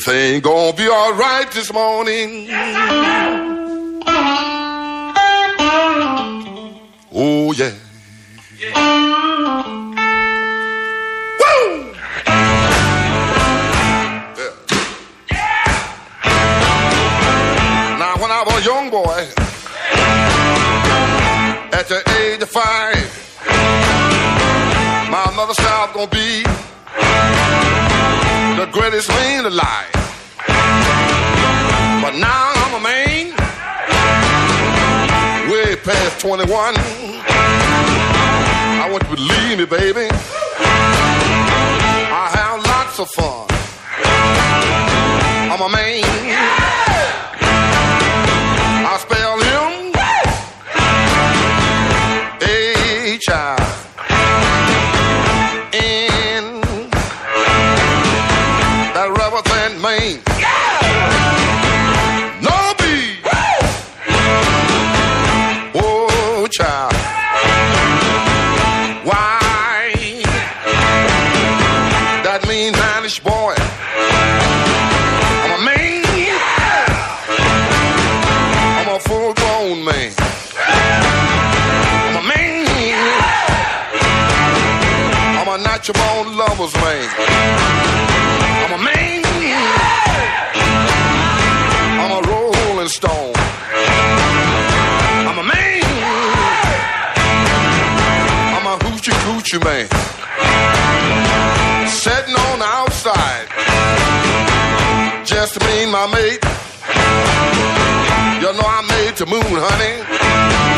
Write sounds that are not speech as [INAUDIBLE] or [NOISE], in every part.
everything gonna be alright this morning. Oh yeah. Woo! Now when I was a young boy, at the age of five, my mother said I was gonna be the greatest man alive. 21. I want you to believe me, baby. I have lots of fun. I'm a man. I hoochie coochie man. Sitting on the outside. Just me and my mate. You know I'm made to moon, honey.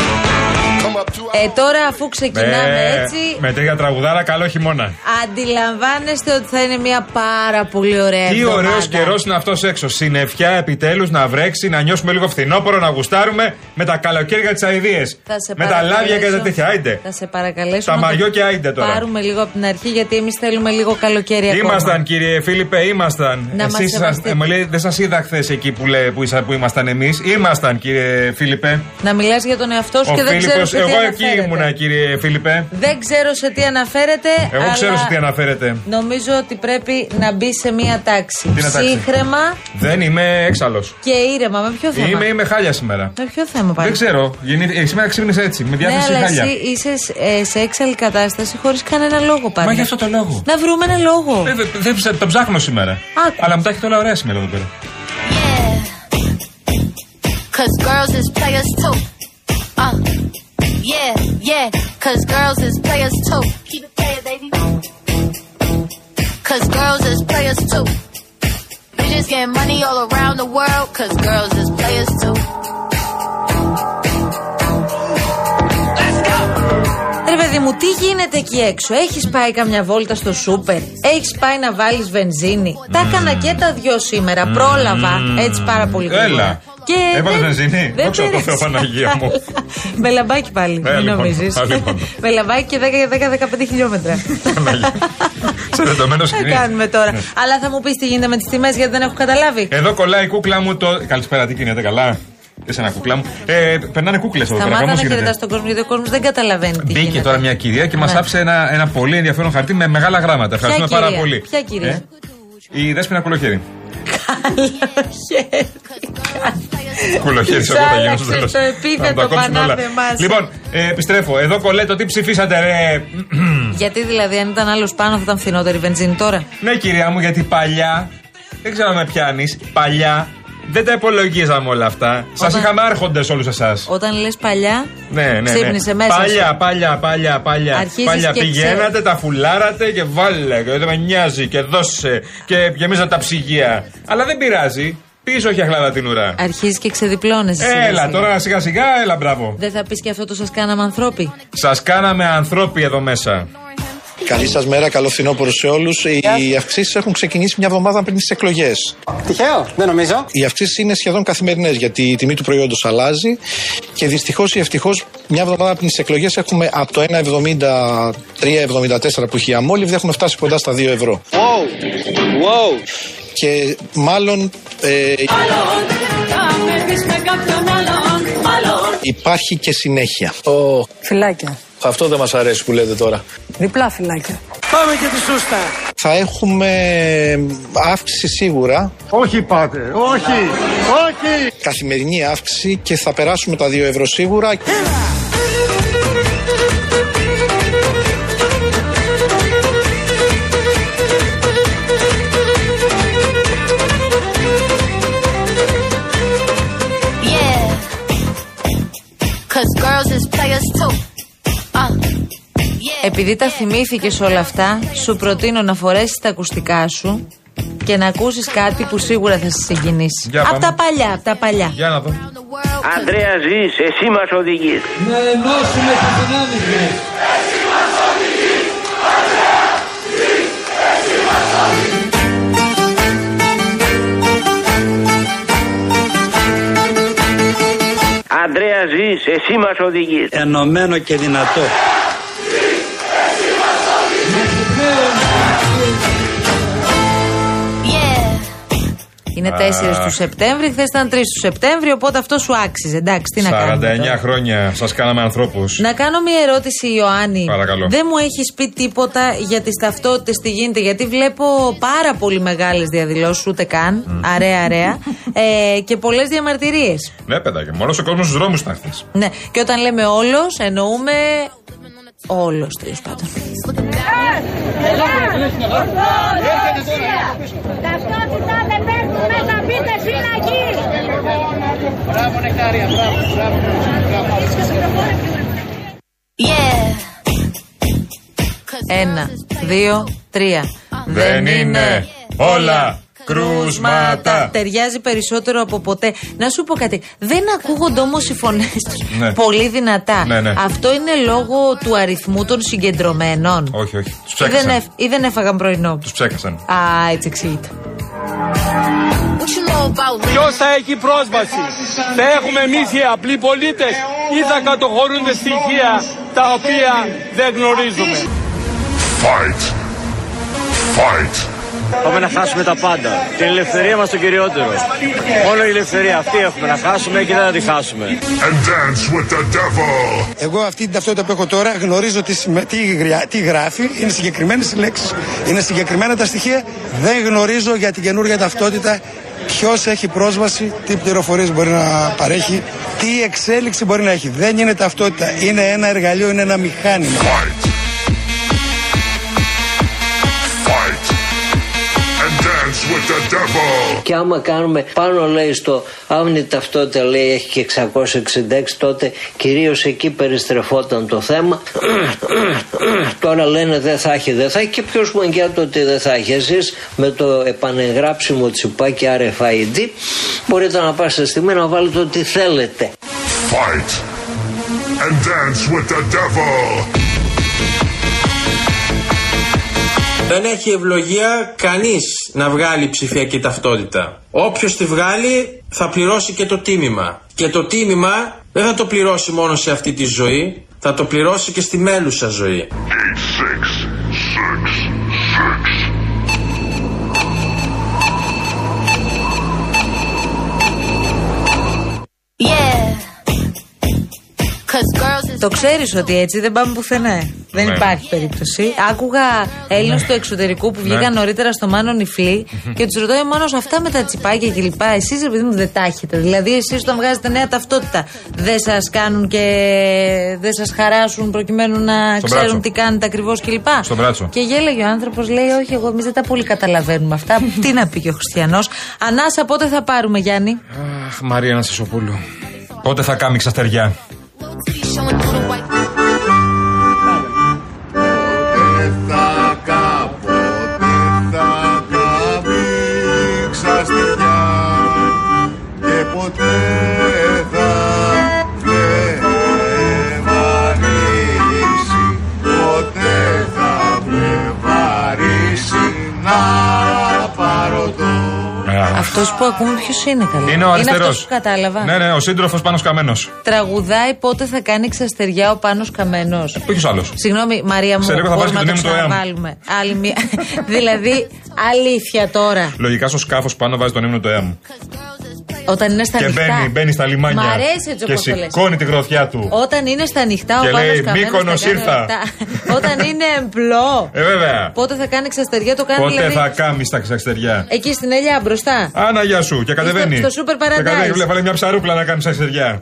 Come up two Ε, τώρα αφού ξεκινάμε έτσι, με τέτοια τραγουδάρα, καλό χειμώνα. αντιλαμβάνεστε ότι θα είναι μια πάρα πολύ ωραία Τι εβδομάδα. ωραίος καιρός είναι αυτός έξω. Συννεφιά επιτέλους να βρέξει, να νιώσουμε λίγο φθινόπωρο, να γουστάρουμε με τα καλοκαίρια της αειδίε. Θα σε Με τα λάδια και τα παρακαλέσω- τέτοια. Άιντε. Θα σε παρακαλέσω. Τα να μαγιό το και άιντε τώρα. Πάρουμε λίγο από την αρχή γιατί εμείς θέλουμε λίγο καλοκαίρι ακόμα. Ήμασταν κύριε Φίλιππε, ήμασταν. Να μας Εσείς σας- σεβαστείτε. ε, μου λέει, δεν σας είδα χθες εκεί που, λέει, που, ησα- που ήμασταν εμείς. Ήμασταν κύριε Φίλιππε. Να μιλάς για τον εαυτό σου Ο και δεν ξέρω Φίλιππος, σε τι εγώ εκεί αναφέρεται. ήμουνα κύριε Φίλιππε. Δεν ξέρω σε τι αναφέρεται. Εγώ ξέρω αλλά σε τι αναφέρεται. Νομίζω ότι πρέπει να μπει σε μία τάξη. Τι να τάξη; Ψύχρεμα Δεν είμαι έξαλλος. και ήρεμα. Με ποιο θέμα; Είμαι, είμαι χάλια σήμερα. Με ποιο θέμα πάλι; Δεν ξέρω. Γεννή- ε, σήμερα ξύπνησα έτσι, με Ναι, διάθεση αλλά χάλια. εσύ είσαι σ- ε, σε έξαλλη κατάσταση χωρίς κανένα λόγο πάλι. Μα γι' αυτό το λόγο. Να βρούμε ένα λόγο. Ε, δε- Δεν ψ- το ψάχνω σήμερα. Άκου. Αλλά μου τα έχετε όλα ωραία σήμερα εδώ πέρα. Cause girls is players too. Uh, yeah, yeah. Cause girls is players too. Keep it playing, baby. Cause girls is players too. Bitches getting money all around the world. Cause girls is players too. Ρε παιδί μου, τι γίνεται εκεί έξω. Έχει πάει καμιά βόλτα στο σούπερ. Έχει πάει να βάλει βενζίνη. Τα έκανα και τα δυο σήμερα. Πρόλαβα. Έτσι πάρα πολύ γρήγορα. Έλα. Και Έβαλες δεν- βενζίνη; δεν Δόξα τω πέρασε. Θεώ, Παναγία μου. [LAUGHS] Με λαμπάκι πάλι. Ε, μην λοιπόν. νομίζεις. Α, λοιπόν. [LAUGHS] Με λαμπάκι και 10-15 χιλιόμετρα. [LAUGHS] Σερετωμένο Τι σκηνή. κάνουμε τώρα. Ναι. Αλλά θα μου πεις τι γίνεται με τις τιμές γιατί δεν έχω καταλάβει. Εδώ κολλάει η κούκλα μου το. Καλησπέρα, τι γίνεται, καλά; Εσένα κούκλα μου. Ε, περνάνε κούκλες εδώ πέρα. Σταμάτα χαμός να γίνεται. χαιρετάς τον κόσμο γιατί ο κόσμος δεν καταλαβαίνει τι Μπήκε γίνεται. τώρα μια κυρία και μας Ναι. άφησε ένα, ένα πολύ ενδιαφέρον χαρτί με μεγάλα γράμματα. Ευχαριστούμε πάρα κυρία; πολύ. Ποια κυρία; Ε, η Δέσποινα Κουλοχέρη. Κουλοχέρη, εγώ θα γίνω στο Άλλαξε τέλος. το επίθετο πανάθεμά σου. Λοιπόν, ε, επιστρέφω. Εδώ κολλέτο, τι ψηφίσατε, ρε; Γιατί δηλαδή, αν ήταν άλλος πάνω, θα ήταν φθηνότερη η βενζίνη τώρα; Ναι, κυρία μου, γιατί παλιά. Δεν ξέρω αν με πιάνεις. Παλιά δεν τα υπολογίζαμε όλα αυτά. Σας Όταν- είχαμε άρχοντες όλους εσάς. Όταν λες παλιά, Ναι, ναι, ναι. ξύπνησε μέσα. Παλιά, σου. παλιά, παλιά, παλιά. Αρχίζεις παλιά και πηγαίνατε, ξέρεις. τα φουλάρατε και βάλε. Και δεν με νοιάζει και δώσε. Και γεμίζατε τα ψυγεία. Αλλά δεν πειράζει. Πίσω έχει αχλάδα την ουρά. Αρχίζεις και ξεδιπλώνεσαι. σιγά Έλα, σιγά. τώρα σιγά σιγά, έλα, μπράβο. Δεν θα πεις και αυτό το σας κάναμε ανθρώποι. Σας κάναμε ανθρώποι εδώ μέσα. Καλή σας μέρα, καλό φθινόπωρο σε όλους. Οι αυξήσεις έχουν ξεκινήσει μια εβδομάδα πριν τις εκλογές. Τυχαίο, δεν νομίζω. Οι αυξήσεις είναι σχεδόν καθημερινές γιατί η τιμή του προϊόντος αλλάζει και δυστυχώς ή ευτυχώς μια εβδομάδα πριν τις εκλογές έχουμε από το 1,73-74 που έχει η αμόλυβδη έχουμε φτάσει κοντά στα 2 ευρώ. Wow, wow. Και μάλλον ε, υπάρχει και συνέχεια. Ω, Φυλάκια. Αυτό δεν μας αρέσει που λέτε τώρα. Διπλά φυλάκια. Πάμε και τη σούστα. Θα έχουμε αύξηση σίγουρα, Όχι πάτε, όχι, όχι. καθημερινή αύξηση και θα περάσουμε τα 2 ευρώ σίγουρα. Yeah. Επειδή τα θυμήθηκες όλα αυτά, σου προτείνω να φορέσεις τα ακουστικά σου και να ακούσεις κάτι που σίγουρα θα σε συγκινήσει. Για Απ' πάμε. τα παλιά, απ' τα παλιά. Για να δω. The world. Ανδρέα Ζής, εσύ μας οδηγείς. Να ενώσουμε τις δυνάμεις μας. Ανδρέα Ζής, εσύ μας οδηγείς. Ενωμένο και δυνατό. Είναι 4 του Σεπτέμβρη, χθε ήταν 3 του Σεπτέμβρη, οπότε αυτό σου άξιζε. Εντάξει, τι να 49 κάνουμε. τώρα. χρόνια σας κάναμε ανθρώπους. Να κάνω μια ερώτηση, Ιωάννη. Παρακαλώ. Δεν μου έχεις πει τίποτα για τις ταυτότητες, τι γίνεται, γιατί βλέπω πάρα πολύ μεγάλες διαδηλώσεις, ούτε καν. Αρέα, αρέα. [LAUGHS] ε, και πολλές διαμαρτυρίες. Ναι, παιδάκι, μόνο ο κόσμος στους δρόμους ήταν χθες. Ναι, και όταν λέμε όλος, εννοούμε. Όλος τέλος πάντων. Ταυτότητα δεν παίρνουν μέσα, μπείτε φυλακή! Yeah. Ένα, δύο, τρία. Δεν είναι όλα κρούσματα. Ταιριάζει περισσότερο από ποτέ. Να σου πω κάτι. Δεν ακούγονται όμως οι φωνές τους Ναι. πολύ δυνατά. Ναι, ναι. Αυτό είναι λόγω του αριθμού των συγκεντρωμένων. Όχι, όχι. Τους Ή δεν, ψέκασαν. έφ- ή δεν έφαγαν πρωινό. Τους ψέκασαν. Α, έτσι εξηγείται. What you know about Ποιος θα έχει πρόσβαση, θα έχουμε εμείς οι απλοί πολίτες ή θα κατοχωρούνται στοιχεία τα οποία δεν γνωρίζουμε; Fight. Fight. Πάμε να χάσουμε τα πάντα. Την ελευθερία μας το κυριότερο. Μόνο η ελευθερία αυτή έχουμε να χάσουμε και δεν θα τη χάσουμε. And dance with the devil. Εγώ αυτή την ταυτότητα που έχω τώρα γνωρίζω τι, συμμε- τι, γριά- τι γράφει, είναι συγκεκριμένες οι λέξεις, είναι συγκεκριμένα τα στοιχεία. Δεν γνωρίζω για την καινούργια ταυτότητα ποιος έχει πρόσβαση, τι πληροφορίες μπορεί να παρέχει, τι εξέλιξη μπορεί να έχει. Δεν είναι ταυτότητα, είναι ένα εργαλείο, είναι ένα μηχάνημα. With the devil. Και άμα κάνουμε πάνω λέει στο άμνη ταυτότητα λέει έχει και 666 τότε κυρίως εκεί περιστρεφόταν το θέμα τώρα λένε δεν θα έχει δεν θα έχει και ποιος μου εγγυάται ότι δεν θα έχει εσείς με το επανεγράψιμο τσιπάκι RFID μπορείτε να πάστε στιγμή να βάλετε ό,τι θέλετε Fight. And dance with the devil. Δεν έχει ευλογία κανείς να βγάλει ψηφιακή ταυτότητα. Όποιος τη βγάλει θα πληρώσει και το τίμημα. Και το τίμημα δεν θα το πληρώσει μόνο σε αυτή τη ζωή, θα το πληρώσει και στη μέλουσα ζωή. Eight, six, six, six. Το ξέρεις ότι έτσι δεν πάμε πουθενά. Δεν Ναι. υπάρχει περίπτωση. Άκουγα Έλληνες του εξωτερικού που βγήκαν Ναι. νωρίτερα στο Μάνο Νιφλή και τους ρωτάει μόνο αυτά με τα τσιπάκια κλπ. Εσείς, ρε παιδί μου, δεν τα έχετε. Δηλαδή, εσείς όταν βγάζετε νέα ταυτότητα, δεν σας κάνουν και δεν σας χαράσουν προκειμένου να Στο ξέρουν μπράτσο. τι κάνετε ακριβώς κλπ. Στο μπράτσο. Και γέλαγε ο άνθρωπος, λέει: Όχι, εγώ εμείς δεν τα πολύ καταλαβαίνουμε αυτά. τι να πει και ο Χριστιανός. Ανάσα, πότε θα πάρουμε, Γιάννη; Αχ, Μαρία Νασισοπούλου. Πότε θα κάμει ξαστεριά. Showing through the white. Αυτός που ακούμε ποιος είναι καλά. Είναι ο αριστερός. αυτός που κατάλαβα. Ναι, ναι, ο σύντροφος πάνω καμένο. Τραγουδάει πότε θα κάνει ξαστεριά ο Πάνος Καμένος. Ποιος άλλος; Συγγνώμη, Μαρία μου, Σε λίγο θα μπορούμε βάζεις να και το το ύμνο του ΕΑΜ. ξαναβάλουμε. Άλλη μία. [LAUGHS] δηλαδή, αλήθεια τώρα. Λογικά στο σκάφος πάνω βάζει τον ύμνο του ΕΑΜ. Cause girls is players Όταν είναι στα Και ανοιχτά. μπαίνει, μπαίνει στα λιμάνια. Μ' αρέσει έτσι Και όπως το λες. σηκώνει τη γροθιά του. Όταν είναι στα ανοιχτά, Και ο Πάνος λέει, Καμένος «Μύκονος θα κάνει ήρθα». αυτά. Όταν είναι εμπλό. Ε, βέβαια. Πότε θα κάνει ξαστεριά, το κάνει Πότε δηλαδή. θα κάμεις τα ξαστεριά. Εκεί στην ελιά μπροστά. Άνα, γεια σου. Και κατεβαίνει. στο Super Paradise. Και κατεβαίνει, βλέπει, βάλε μια ψαρούπλα να κάνεις ξαστεριά.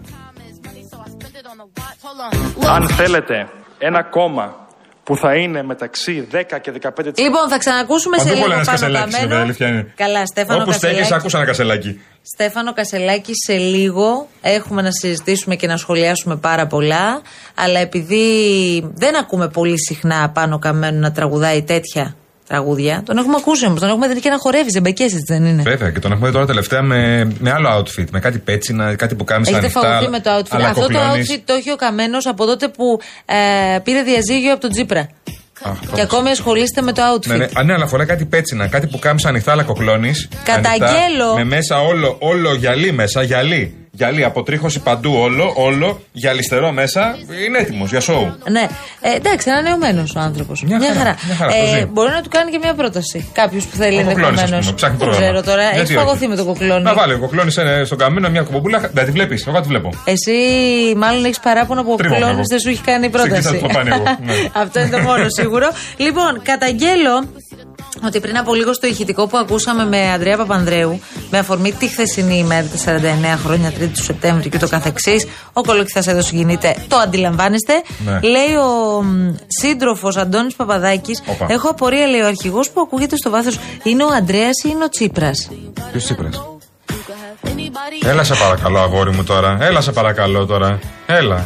Αν θέλετε ένα κόμμα που θα είναι μεταξύ 10 και 15% Λοιπόν, θα ξανακούσουμε σε Παντού λίγο πολλά ένα πάνω κασελάκι, καμένο. βέβαια, αλήθεια είναι. Καλά, Στέφανο Όπου στέκει, Κασελάκη. άκουσα ένα κασελάκι. Στέφανο Κασελάκη, σε λίγο έχουμε να συζητήσουμε και να σχολιάσουμε πάρα πολλά. Αλλά επειδή δεν ακούμε πολύ συχνά πάνω καμένο να τραγουδάει τέτοια τραγούδια, τον έχουμε ακούσει όμως, τον έχουμε δει και να χορεύει ζεμπεκές, έτσι δεν είναι. Βέβαια, και τον έχουμε δει τώρα τελευταία με, με άλλο outfit. Με κάτι πέτσινα, κάτι που κάμισα Έχετε ανοιχτά. φαγωθεί με το outfit. αλλά Αυτό το κοκλώνεις. outfit το έχει ο Καμένος από τότε που ε, πήρε διαζύγιο από τον Τζίπρα. Αχ, Και ακόμη ασχολείστε με το outfit. Ναι, ναι, α, ναι, αλλά φοράει κάτι πέτσινα, κάτι που κάμισα ανοιχτά, αλλά κοκλώνεις. Καταγγέλλω. Με μέσα όλο, όλο γυαλί μέσα, γυαλί. Γυαλί, αποτρίχωση παντού όλο, όλο, γυαλιστερό μέσα. Είναι έτοιμος για σοου. Ναι. Ε, εντάξει, ανανεωμένος ο άνθρωπος. Μια, χαρά, χαρά. μια χαρά, ε, το ζει. μπορεί να του κάνει και μια πρόταση. Κάποιος που θέλει Ο Κοκλώνης, ας ενδεχομένω. πούμε, ψάχνει Δεν πρόγραμμα. ξέρω τώρα. Γιατί Έχει όχι. φαγωθεί με τον κοκλόνι. Να βάλει ο κοκλώνη στον καμίνο μια κομποπούλα. Δεν τη βλέπεις, εγώ τη βλέπω. Εσύ μάλλον έχεις παράπονο που ο Τρίβομαι κοκλόνη εγώ. δεν σου έχει κάνει πρόταση. Ξεκίνησα το πάνε εγώ, [LAUGHS] ναι. Αυτό είναι το μόνο σίγουρο. λοιπόν, καταγγέλω ότι πριν από λίγο στο ηχητικό που ακούσαμε με Ανδρέα Παπανδρέου, με αφορμή τη χθεσινή ημέρα, τα 49 χρόνια, 3η του Σεπτέμβρη και το καθεξής, ο κολοκυθάς εδώ συγκινείται, το αντιλαμβάνεστε. Ναι. Λέει ο σύντροφος Αντώνης Παπαδάκης, Όπα. έχω απορία, λέει ο αρχηγός που ακούγεται στο βάθος, είναι ο Αντρέα ή είναι ο Τσίπρας. Ποιος Τσίπρας; Έλα σε παρακαλώ, αγόρι μου τώρα. Έλα σε παρακαλώ τώρα. Έλα.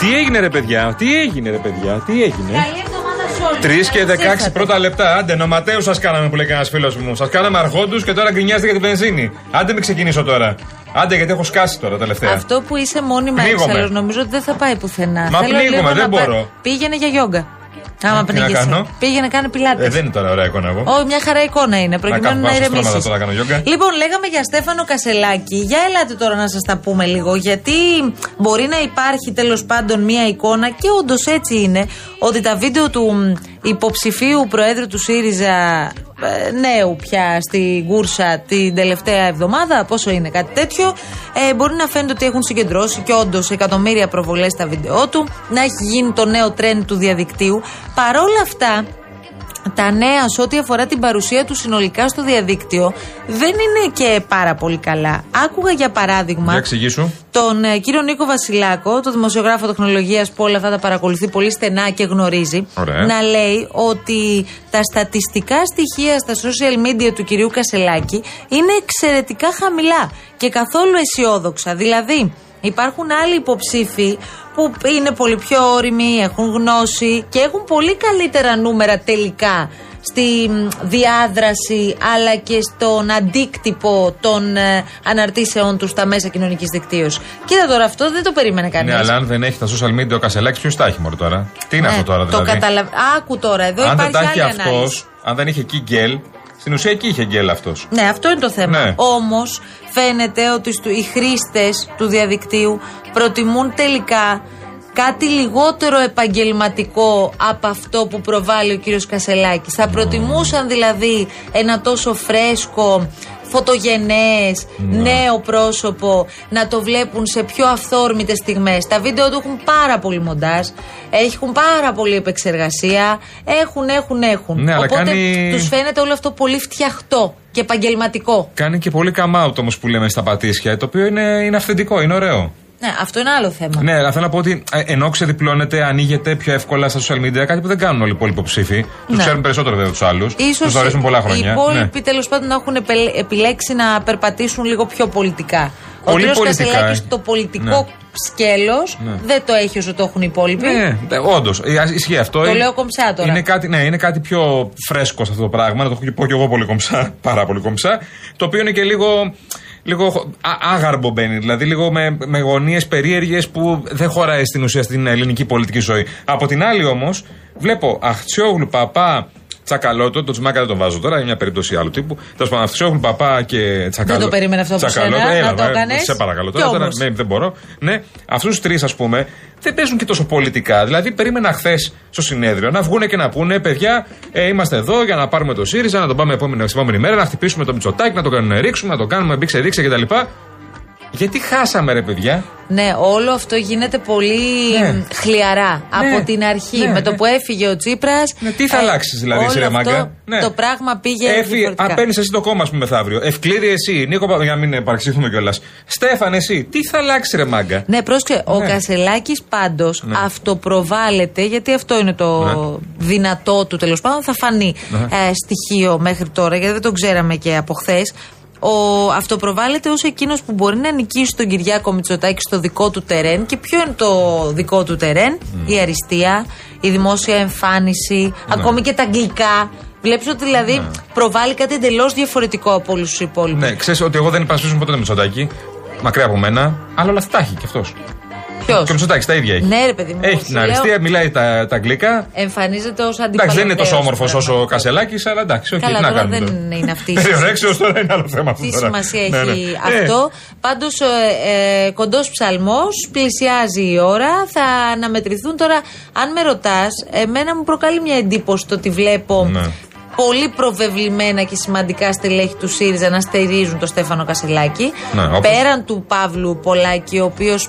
Τι έγινε ρε παιδιά, τι έγινε ρε παιδιά, τι έγινε; Καλή εβδομάδα σε όλους. 3 και Καλώς 16 ήρθατε. πρώτα λεπτά. Άντε, νοματέου σας κάναμε που λέει κανένας φίλος μου. Σας κάναμε αργόντου και τώρα γκρινιάζετε για την βενζίνη. Άντε, μην ξεκινήσω τώρα. Άντε, γιατί έχω σκάσει τώρα τελευταία. Αυτό που είσαι μόνιμα Πνίγομαι. έξαλλος νομίζω ότι δεν θα πάει πουθενά. Μα Θέλω πνίγομαι, λίγο δεν να πά- μπορώ. Πήγαινε για γιόγκα. Άμα Τι να πνίγεσαι. κάνω; Πήγαινε κάνει πιλάτες. Ε, δεν είναι τώρα ωραία εικόνα εγώ. Όχι, μια χαρά εικόνα είναι, προκειμένου να, κάνω ηρεμήσεις. στρώματα τώρα, κάνω γιόγκα. Λοιπόν, λέγαμε για Στέφανο Κασελάκη. Για ελάτε τώρα να σας τα πούμε λίγο, γιατί μπορεί να υπάρχει τέλος πάντων μια εικόνα και όντως έτσι είναι, ότι τα βίντεο του μ, υποψηφίου Προέδρου του ΣΥΡΙΖΑ ε, νέου πια στην Κούρσα την τελευταία εβδομάδα, πόσο είναι κάτι τέτοιο, ε, μπορεί να φαίνεται ότι έχουν συγκεντρώσει και όντως εκατομμύρια προβολές στα βίντεο του, να έχει γίνει το νέο τρend του διαδικτύου. Παρόλα αυτά, τα νέα σε ό,τι αφορά την παρουσία του συνολικά στο διαδίκτυο δεν είναι και πάρα πολύ καλά. Άκουγα για παράδειγμα Για εξηγήσου. τον ε, κύριο Νίκο Βασιλάκο, τον δημοσιογράφο τεχνολογίας που όλα αυτά τα παρακολουθεί πολύ στενά και γνωρίζει, Ωραία. να λέει ότι τα στατιστικά στοιχεία στα social media του κυρίου Κασελάκη είναι εξαιρετικά χαμηλά και καθόλου αισιόδοξα. Δηλαδή, υπάρχουν άλλοι υποψήφοι που είναι πολύ πιο όριμοι, έχουν γνώση και έχουν πολύ καλύτερα νούμερα τελικά στη μ, διάδραση αλλά και στον αντίκτυπο των ε, αναρτήσεών τους στα μέσα κοινωνικής δικτύωσης. Κοίτα τώρα, αυτό δεν το περίμενε κανείς. Ναι, αλλά αν δεν έχει τα social media ο Κασελάκης, ποιος τα έχει μόνο τώρα; Τι είναι αυτό τώρα Ναι, Το δηλαδή; καταλαβα... Άκου τώρα, εδώ αν δεν υπάρχει τα έχει άλλη αυτός, ανάλυση. αν δεν είχε εκεί γκέλ, στην ουσία εκεί είχε γκέλ αυτός. Ναι, αυτό είναι το θέμα. Ναι. Όμως φαίνεται ότι στου- οι χρήστες του διαδικτύου προτιμούν τελικά κάτι λιγότερο επαγγελματικό από αυτό που προβάλλει ο κύριος Κασελάκης. Θα προτιμούσαν δηλαδή ένα τόσο φρέσκο, φωτογενές, Ναι. νέο πρόσωπο, να το βλέπουν σε πιο αυθόρμητες στιγμές. Τα βίντεο του έχουν πάρα πολύ μοντάζ, έχουν πάρα πολύ επεξεργασία, έχουν, έχουν, έχουν. Ναι, αλλά Οπότε κάνει- τους φαίνεται όλο αυτό πολύ φτιαχτό και επαγγελματικό. Κάνει και πολύ come out όμως που λέμε στα πατήσια, το οποίο είναι, είναι αυθεντικό, είναι ωραίο. Ναι, αυτό είναι άλλο θέμα. Ναι, αλλά θέλω να πω ότι ε, ενώ ξεδιπλώνεται, ανοίγεται πιο εύκολα στα social media, κάτι που δεν κάνουν όλοι οι υπόλοιποι υποψήφοι. Τους Ναι. ξέρουν περισσότερο βέβαια τους άλλους. Ίσως Τους γνωρίζουν πολλά οι χρόνια. Ναι. υπόλοιποι τέλος πάντων να έχουν επελε- επιλέξει να περπατήσουν λίγο πιο πολιτικά. Πολύ Ο κ. πολιτικά, Κασελάκης ε. το πολιτικό Ναι. σκέλος Ναι. δεν το έχει όσο το έχουν οι υπόλοιποι. Ναι, όντως. Ισχύει αυτό. Το Είναι- λέω κομψά τώρα. Είναι κάτι, ναι, είναι κάτι πιο φρέσκο σε αυτό το πράγμα. Να το πω και εγώ πολύ κομψά. [LAUGHS] Πάρα πολύ κομψά. Το οποίο είναι και λίγο. Λίγο α- άγαρμπο μπαίνει, δηλαδή λίγο με, με γωνίες περίεργες που δεν χωράει στην ουσία στην ελληνική πολιτική ζωή. Από την άλλη όμως, βλέπω Αχτσιόγλου, Παπά, Τσακαλώτο, το Τσιμάκα δεν το βάζω τώρα, είναι μια περίπτωση άλλου τύπου. Τέλος πάντων, Αχτσιόγλου, Παπά και Τσακαλώτο. το περίμενα αυτό από Τσακαλώτο, σένα, έλα, να το ε, έκανες. Σε παρακαλώ Κι τώρα, τώρα όμως. ναι, δεν μπορώ. Ναι, αυτούς τους τρεις, ας πούμε, δεν παίζουν και τόσο πολιτικά. Δηλαδή, περίμενα χθες στο συνέδριο να βγούνε και να πούνε, παιδιά, ε, είμαστε εδώ για να πάρουμε το ΣΥΡΙΖΑ, να τον πάμε επόμενη, στην επόμενη μέρα, να χτυπήσουμε το Μητσοτάκι, να το κάνουμε ρίξουμε, να το κάνουμε μπήξε ρίξε κτλ. Γιατί χάσαμε, ρε παιδιά; Ναι, όλο αυτό γίνεται πολύ Ναι. μ, χλιαρά από την αρχή. Ναι, με το ναι. που έφυγε ο Τσίπρας. τι θα αλλάξεις, δηλαδή, εσύ, ρε μάγκα; Ναι. Το πράγμα πήγε. Έφυγε, διαφορετικά. αν παίρνεις εσύ το κόμμα, ας πούμε, μεθαύριο. Ευκλήδη εσύ, Νίκο, Πα- για να μην παρεξηγηθούμε κιόλας. Στέφαν, εσύ, τι θα αλλάξει, ρε μάγκα; Ναι, πρόσεξε. Ο Ναι. Κασελάκης πάντως Ναι. αυτοπροβάλλεται, γιατί αυτό είναι το δυνατό του τέλος πάντων, θα φανεί Ναι. ε, στοιχείο μέχρι τώρα, γιατί δεν το ξέραμε και από χθες. Ο αυτοπροβάλλεται ως εκείνος που μπορεί να νικήσει τον Κυριάκο Μητσοτάκη στο δικό του τερέν. Και ποιο είναι το δικό του τερέν, η αριστεία, η δημόσια εμφάνιση, ακόμη και τα αγγλικά. Βλέπεις ότι δηλαδή προβάλλει κάτι εντελώς διαφορετικό από όλους τους υπόλοιπους. Ναι, ξέρεις ότι εγώ δεν υπασπίζω ποτέ το Μητσοτάκι. Μακριά από μένα. Αλλά όλα αυτά τα έχει κι αυτός. Ποιος; Και ο Μητσοτάκης τα ίδια έχει. Ναι, ρε παιδί μου. Έχει σου την λέω, αριστεία, μιλάει τα, τα αγγλικά. Εμφανίζεται ως αντιπαλωτέο. Εντάξει, δεν είναι τόσο όμορφος όσο ο Κασελάκης, αλλά εντάξει, όχι, Καλά, τι να τώρα κάνουμε. δεν είναι αυτή η Ε, σημασία. Ρέξιο τώρα είναι άλλο θέμα αυτό. Τι τώρα. σημασία Ναι, έχει ναι. αυτό. Πάντως, ε, ε, κοντός ψαλμός, πλησιάζει η ώρα. Θα αναμετρηθούν τώρα. Αν με ρωτάς, εμένα μου προκαλεί μια εντύπωση το ότι βλέπω Ναι. πολύ προβεβλημένα και σημαντικά στελέχη του ΣΥΡΙΖΑ να στηρίζουν τον Στέφανο Κασελάκη. Ναι, όπως- Πέραν του Παύλου Πολάκη, ο οποίος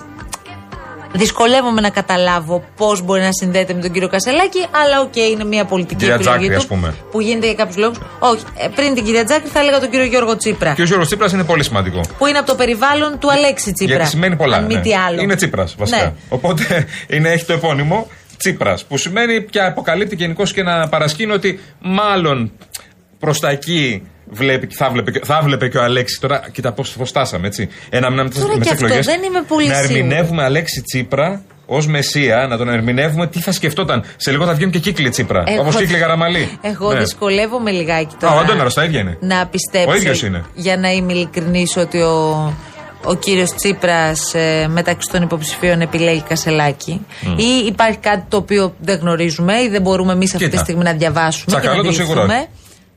δυσκολεύομαι να καταλάβω πώς μπορεί να συνδέεται με τον κύριο Κασελάκη, αλλά οκ, είναι μια πολιτική Κυρία επιλογή Τζάκρη, του ας πούμε. που γίνεται για κάποιους λόγους. Όχι, ε, πριν την κυρία Τζάκρη θα έλεγα τον κύριο Γιώργο Τσίπρα. Και ο Γιώργος Τσίπρας είναι πολύ σημαντικό. Που είναι από το περιβάλλον του Αλέξη Τσίπρα. Γιατί σημαίνει πολλά. Αν μη ναι. τι άλλο. Είναι Τσίπρας, βασικά. Ναι. Οπότε είναι, έχει το επώνυμο Τσίπρας. Που σημαίνει και αποκαλύπτει γενικώς και ένα παρασκήνιο ότι μάλλον προς τα εκεί βλέπει, θα, βλέπει, και- θα βλέπει και ο Αλέξης. Τώρα, κοίτα πώ φτάσαμε, έτσι. Ένα μήνα Τώρα με και τι αυτό εκλογέ. δεν είμαι πολύ Να σίγουρη. ερμηνεύουμε Αλέξη Τσίπρα ως μεσία, να τον ερμηνεύουμε τι θα σκεφτόταν. Σε λίγο θα βγαίνουν και κύκλοι Τσίπρα. Εγώ- Όπως κύκλοι Γαραμαλή. Εγώ Ναι. δυσκολεύομαι λιγάκι Α, τώρα. ο Αντώναρος τα ίδια είναι. να πιστέψω. Ο ίδιος είναι. Για να είμαι ειλικρινής ότι ο, ο κύριος Τσίπρας μεταξύ των υποψηφίων επιλέγει Κασελάκη. Μμ. Ή υπάρχει κάτι το οποίο δεν γνωρίζουμε ή δεν μπορούμε εμείς αυτή τη Κοίτα. στιγμή να διαβάσουμε. Τσακαλώτο και να σίγουρα αντιληφθούμε.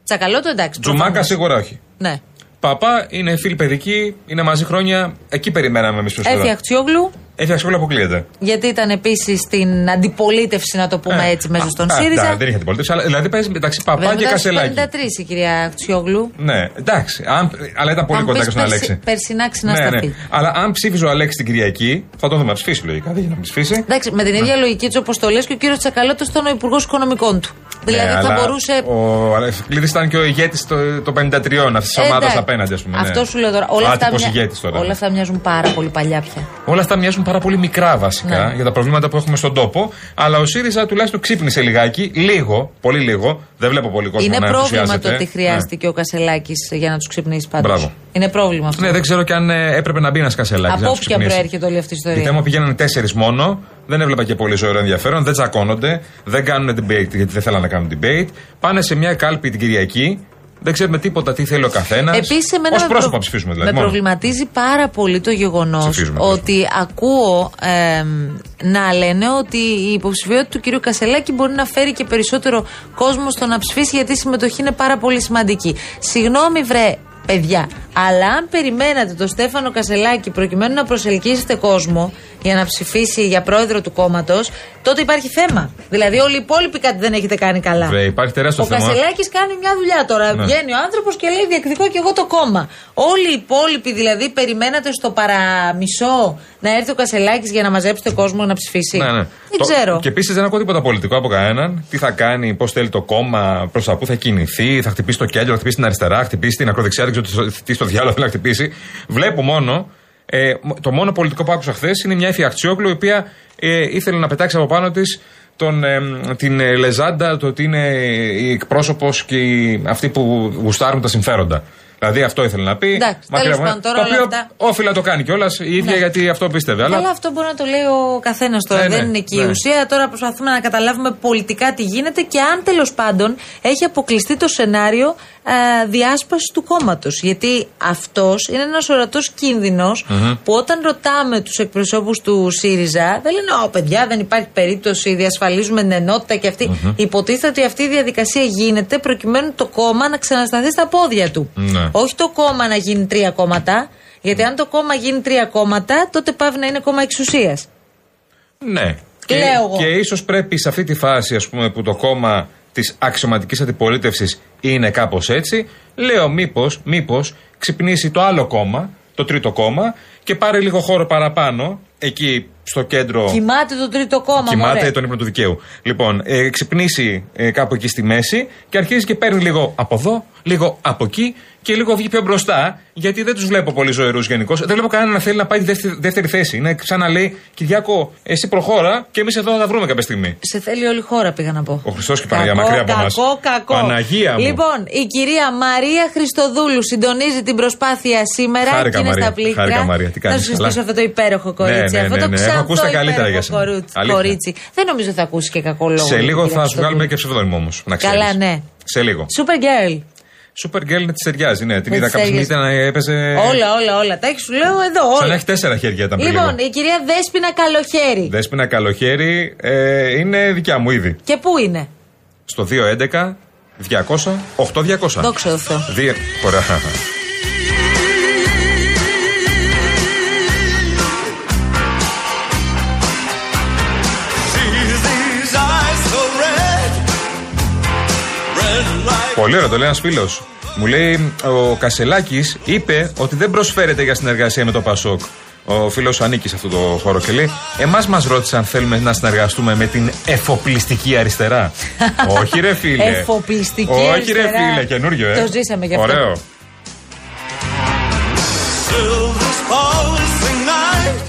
Τσακαλώτο εντάξει. Τζουμάκα προφανώς. σίγουρα όχι. Ναι. Παπά είναι φίλοι παιδικοί, είναι μαζί χρόνια. Εκεί περιμέναμε εμείς περισσότερο. Έφη Αχτσιόγλου, Έφτιαξε όλα αποκλείεται. γιατί ήταν επίσης στην αντιπολίτευση, να το πούμε έτσι, μέσα στον Ε, Α, ΣΥΡΙΖΑ. εντάξει, δεν είχε αντιπολίτευση. αλλά Δηλαδή παίζει μεταξύ Παπά Βέβαια, και μετά στους Κασελάκη. 53 η κυρία Αχτσιόγλου. Ναι, εντάξει. Αν, αλλά ήταν πολύ Αν κοντά πεις και στον περσι- Αλέξη. Περσινά Ναι, ξυνασταθεί. ναι. Αλλά αν ψήφιζε ο Αλέξη την Κυριακή, θα τον δούμε να ψηφίσει λογικά. Δεν γίνεται να ψηφίσει. Εντάξει, με την ίδια λογική της όπω το λε και ο κύριος Τσακαλώτος ήταν ο υπουργός οικονομικών του. Δηλαδή Ναι, θα αλλά μπορούσε. Ο Αλεξικλήδη ήταν και ο ηγέτης των 53 αυτής της ομάδας Εντάξει. απέναντι, ας πούμε. ναι. Αυτό σου λέω τώρα. Όλα αυτά, Άτυπος μοια- ηγέτης τώρα. όλα αυτά μοιάζουν πάρα πολύ παλιά πια. Όλα αυτά μοιάζουν πάρα πολύ μικρά βασικά Ναι. για τα προβλήματα που έχουμε στον τόπο. Αλλά ο ΣΥΡΙΖΑ τουλάχιστον ξύπνησε λιγάκι, λίγο, πολύ λίγο. Δεν βλέπω πολύ κόσμο Είναι να πρόβλημα ενθουσιάζεται. το ότι χρειάστηκε ο Κασελάκης για να τους ξυπνήσει πάντως. Μπράβο. Είναι πρόβλημα αυτό. Ναι, δεν ξέρω και αν ε, έπρεπε να μπει ένας κασελάκι. Από όποια προέρχεται όλη αυτή η Γιατί ιστορία. άμα πηγαίνανε τέσσερις μόνο, δεν έβλεπα και πολύ ζωηρό ενδιαφέρον, δεν τσακώνονται, δεν κάνουν debate γιατί δεν θέλανε να κάνουν debate. Πάνε σε μια κάλπη την Κυριακή, δεν ξέρουμε τίποτα τι θέλει ο καθένας. Επίσης, εμένα Ω με, πρόσωπα προ- ψηφίσουμε δηλαδή. με μόνο. προβληματίζει πάρα πολύ το γεγονός Ψηφίζουμε, ότι ακούω εμ, να λένε ότι η υποψηφιότητα του κ. Κασελάκη μπορεί να φέρει και περισσότερο κόσμο στο να ψηφίσει γιατί η συμμετοχή είναι πάρα πολύ σημαντική. Συγγνώμη, βρε. Παιδιά, αλλά αν περιμένατε το Στέφανο Κασελάκη προκειμένου να προσελκύσετε κόσμο για να ψηφίσει για πρόεδρο του κόμματος, τότε υπάρχει θέμα. Δηλαδή, όλοι οι υπόλοιποι κάτι δεν έχετε κάνει καλά. Βρε, υπάρχει τεράστιο Ο θέμα. Κασελάκης κάνει μια δουλειά τώρα. Ναι. Βγαίνει ο άνθρωπος και λέει: Διεκδικώ και εγώ το κόμμα. Όλοι οι υπόλοιποι δηλαδή περιμένατε στο παραμισό να έρθει ο Κασελάκης για να μαζέψετε κόσμο να ψηφίσει; Ναι, ναι. Δεν Το- ξέρω. Και επίσης δεν ακούω τίποτα πολιτικό από κανέναν. Τι θα κάνει, πώς θέλει το κόμμα, προς τα πού θα κινηθεί, θα χτυπήσει το κέντρο, θα χτυπήσει την αριστερά, θα χτυπήσει την ακροδεξιά, δεν ξέρω τι- τι στο διάλογο θέλει να χτυπήσει. Βλέπω μόνο. Ε, το μόνο πολιτικό που άκουσα χθες είναι μια Ιφιαχτσιόγλου η οποία ε, ήθελε να πετάξει από πάνω της τον, ε, την ε, λεζάντα το ότι είναι η εκπρόσωπος και η, αυτοί που γουστάρουν τα συμφέροντα. Δηλαδή αυτό ήθελε να πει. Εντάξει, Μακριά τέλος από μένα. πάντων, τώρα το όλα οποίο αυτά- όφιλα να το κάνει κιόλας η ίδια Ναι. γιατί αυτό πίστευε. Αλλά Αλλά αυτό μπορεί να το λέει ο καθένας τώρα. Ναι, δεν ναι, είναι εκεί η ναι. ουσία. Τώρα προσπαθούμε να καταλάβουμε πολιτικά τι γίνεται και αν τέλος πάντων έχει αποκλειστεί το σενάριο α, διάσπαση του κόμματος. Γιατί αυτός είναι ένας ορατός κίνδυνος Μμμ. που όταν ρωτάμε τους εκπροσώπους του ΣΥΡΙΖΑ, δεν λένε Ω, παιδιά, δεν υπάρχει περίπτωση, διασφαλίζουμε την ενότητα και αυτή. Μμμ. Υποτίθεται ότι αυτή η διαδικασία γίνεται προκειμένου το κόμμα να ξανασταθεί στα πόδια του. Ναι. Όχι το κόμμα να γίνει τρία κόμματα. Γιατί αν το κόμμα γίνει τρία κόμματα, τότε πάβει να είναι κόμμα εξουσίας. Ναι. Και λέω εγώ. και ίσως πρέπει σε αυτή τη φάση, ας πούμε, που το κόμμα της αξιωματικής αντιπολίτευσης είναι κάπως έτσι, λέω μήπως μήπως ξυπνήσει το άλλο κόμμα, το τρίτο κόμμα, και πάρει λίγο χώρο παραπάνω εκεί στο κέντρο. Κοιμάται το τρίτο κόμμα. Κοιμάται μωρέ. τον ύπνο του δικαίου. Λοιπόν, ε, ξυπνήσει ε, κάπου εκεί στη μέση και αρχίζει και παίρνει λίγο από εδώ, λίγο από εκεί και λίγο βγει πιο μπροστά, γιατί δεν τους βλέπω πολύ ζωηρούς γενικώς. Δεν βλέπω κανέναν να θέλει να πάει τη δεύτερη, δεύτερη θέση. Είναι σαν να λέει Κυριάκο, εσύ προχώρα και εμείς εδώ θα τα βρούμε κάποια στιγμή. Σε θέλει όλη η χώρα, πήγα να πω. Ο Χριστός και η Παναγία μακριά από εμά. κακό, κακό. Παναγία μου. Λοιπόν, η κυρία Μαρία Χριστοδούλου συντονίζει την προσπάθεια σήμερα Χάρηκα, και είναι Μαρία. στα πλήκτρα. Χάρηκα, Μαρία. Τι Θα κάνεις, σου συστήσω καλά; αυτό το υπέροχο κορίτσι. Ναι, ναι, αυτό ναι, το ναι. Έχω ξανθό ακούσει τα καλύτερα για υπέροχο σένα. κορούτσι- Αλήθεια. Κορίτσι. Δεν νομίζω θα ακούσει και κακό λόγο. Σε για λίγο την θα κυρία σου βγάλουμε Χριστοδούλου. και ψευδόνιμο όμως. Να ξέρεις. Καλά, ναι. Σε λίγο. Super girl. Super Girl της ταιριάζει, ναι. Την Με είδα της κάποια στιγμή ταιριάζει. ήταν, έπαιζε. Όλα, όλα, όλα. Τα έχει σου λέω εδώ. Σαν να Όλα. έχει τέσσερα χέρια ήταν πριν Λοιπόν, λίγο. η κυρία Δέσποινα Καλοχέρι. Δέσποινα καλοχέρι ε, είναι δικιά μου ήδη. Και πού είναι; Στο 211 200 8200. Δόξα τω Θεώ. Δύο. Ωραία. Πολύ ωραίο, το λέει ένας φίλος. Μου λέει ο Κασελάκης είπε ότι δεν προσφέρεται για συνεργασία με το Πασόκ. Ο φίλος ανήκει σε αυτό το χώρο και λέει: Εμάς μας ρώτησε αν θέλουμε να συνεργαστούμε με την εφοπλιστική αριστερά. [LAUGHS] Όχι, ρε φίλε. Εφοπλιστική Όχι, αριστερά. ρε φίλε, καινούριο, ε. Το ζήσαμε γι' αυτό. Ωραίο.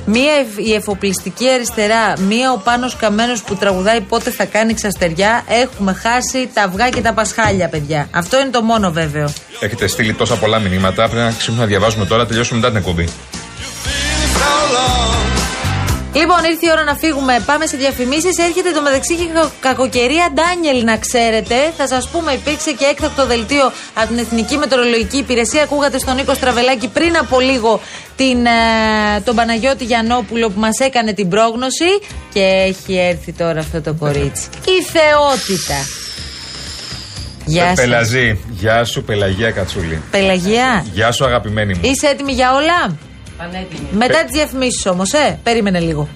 Μία ευ- η εφοπλιστική αριστερά, μία ο Πάνος Καμένος που τραγουδάει πότε θα κάνει ξαστεριά. Έχουμε χάσει τα αυγά και τα πασχάλια, παιδιά. Αυτό είναι το μόνο βέβαιο. Έχετε στείλει τόσα πολλά μηνύματα. Πρέπει να αρχίσουμε να διαβάζουμε τώρα, τελειώσουμε μετά την εκπομπή. Λοιπόν, ήρθε η ώρα να φύγουμε. Πάμε σε διαφημίσεις. Έρχεται το μεταξύ και κα- κακοκαιρία Ντάνιελ, να ξέρετε. Θα σας πούμε, υπήρξε και έκτακτο δελτίο από την Εθνική Μετεωρολογική Υπηρεσία. Ακούγατε στον Νίκο Στραβελάκη πριν από λίγο την, ε, τον Παναγιώτη Γιαννόπουλο που μας έκανε την πρόγνωση. Και έχει έρθει τώρα αυτό το κορίτσι. Η θεότητα. Γεια Ε, σας. Πελαζή. Γεια σου, Πελαγία Κατσούλη. Πελαγία, Γεια σου, αγαπημένη μου. είσαι έτοιμη για όλα; Μετά τις διαφημίσεις όμως, ε, περίμενε λίγο.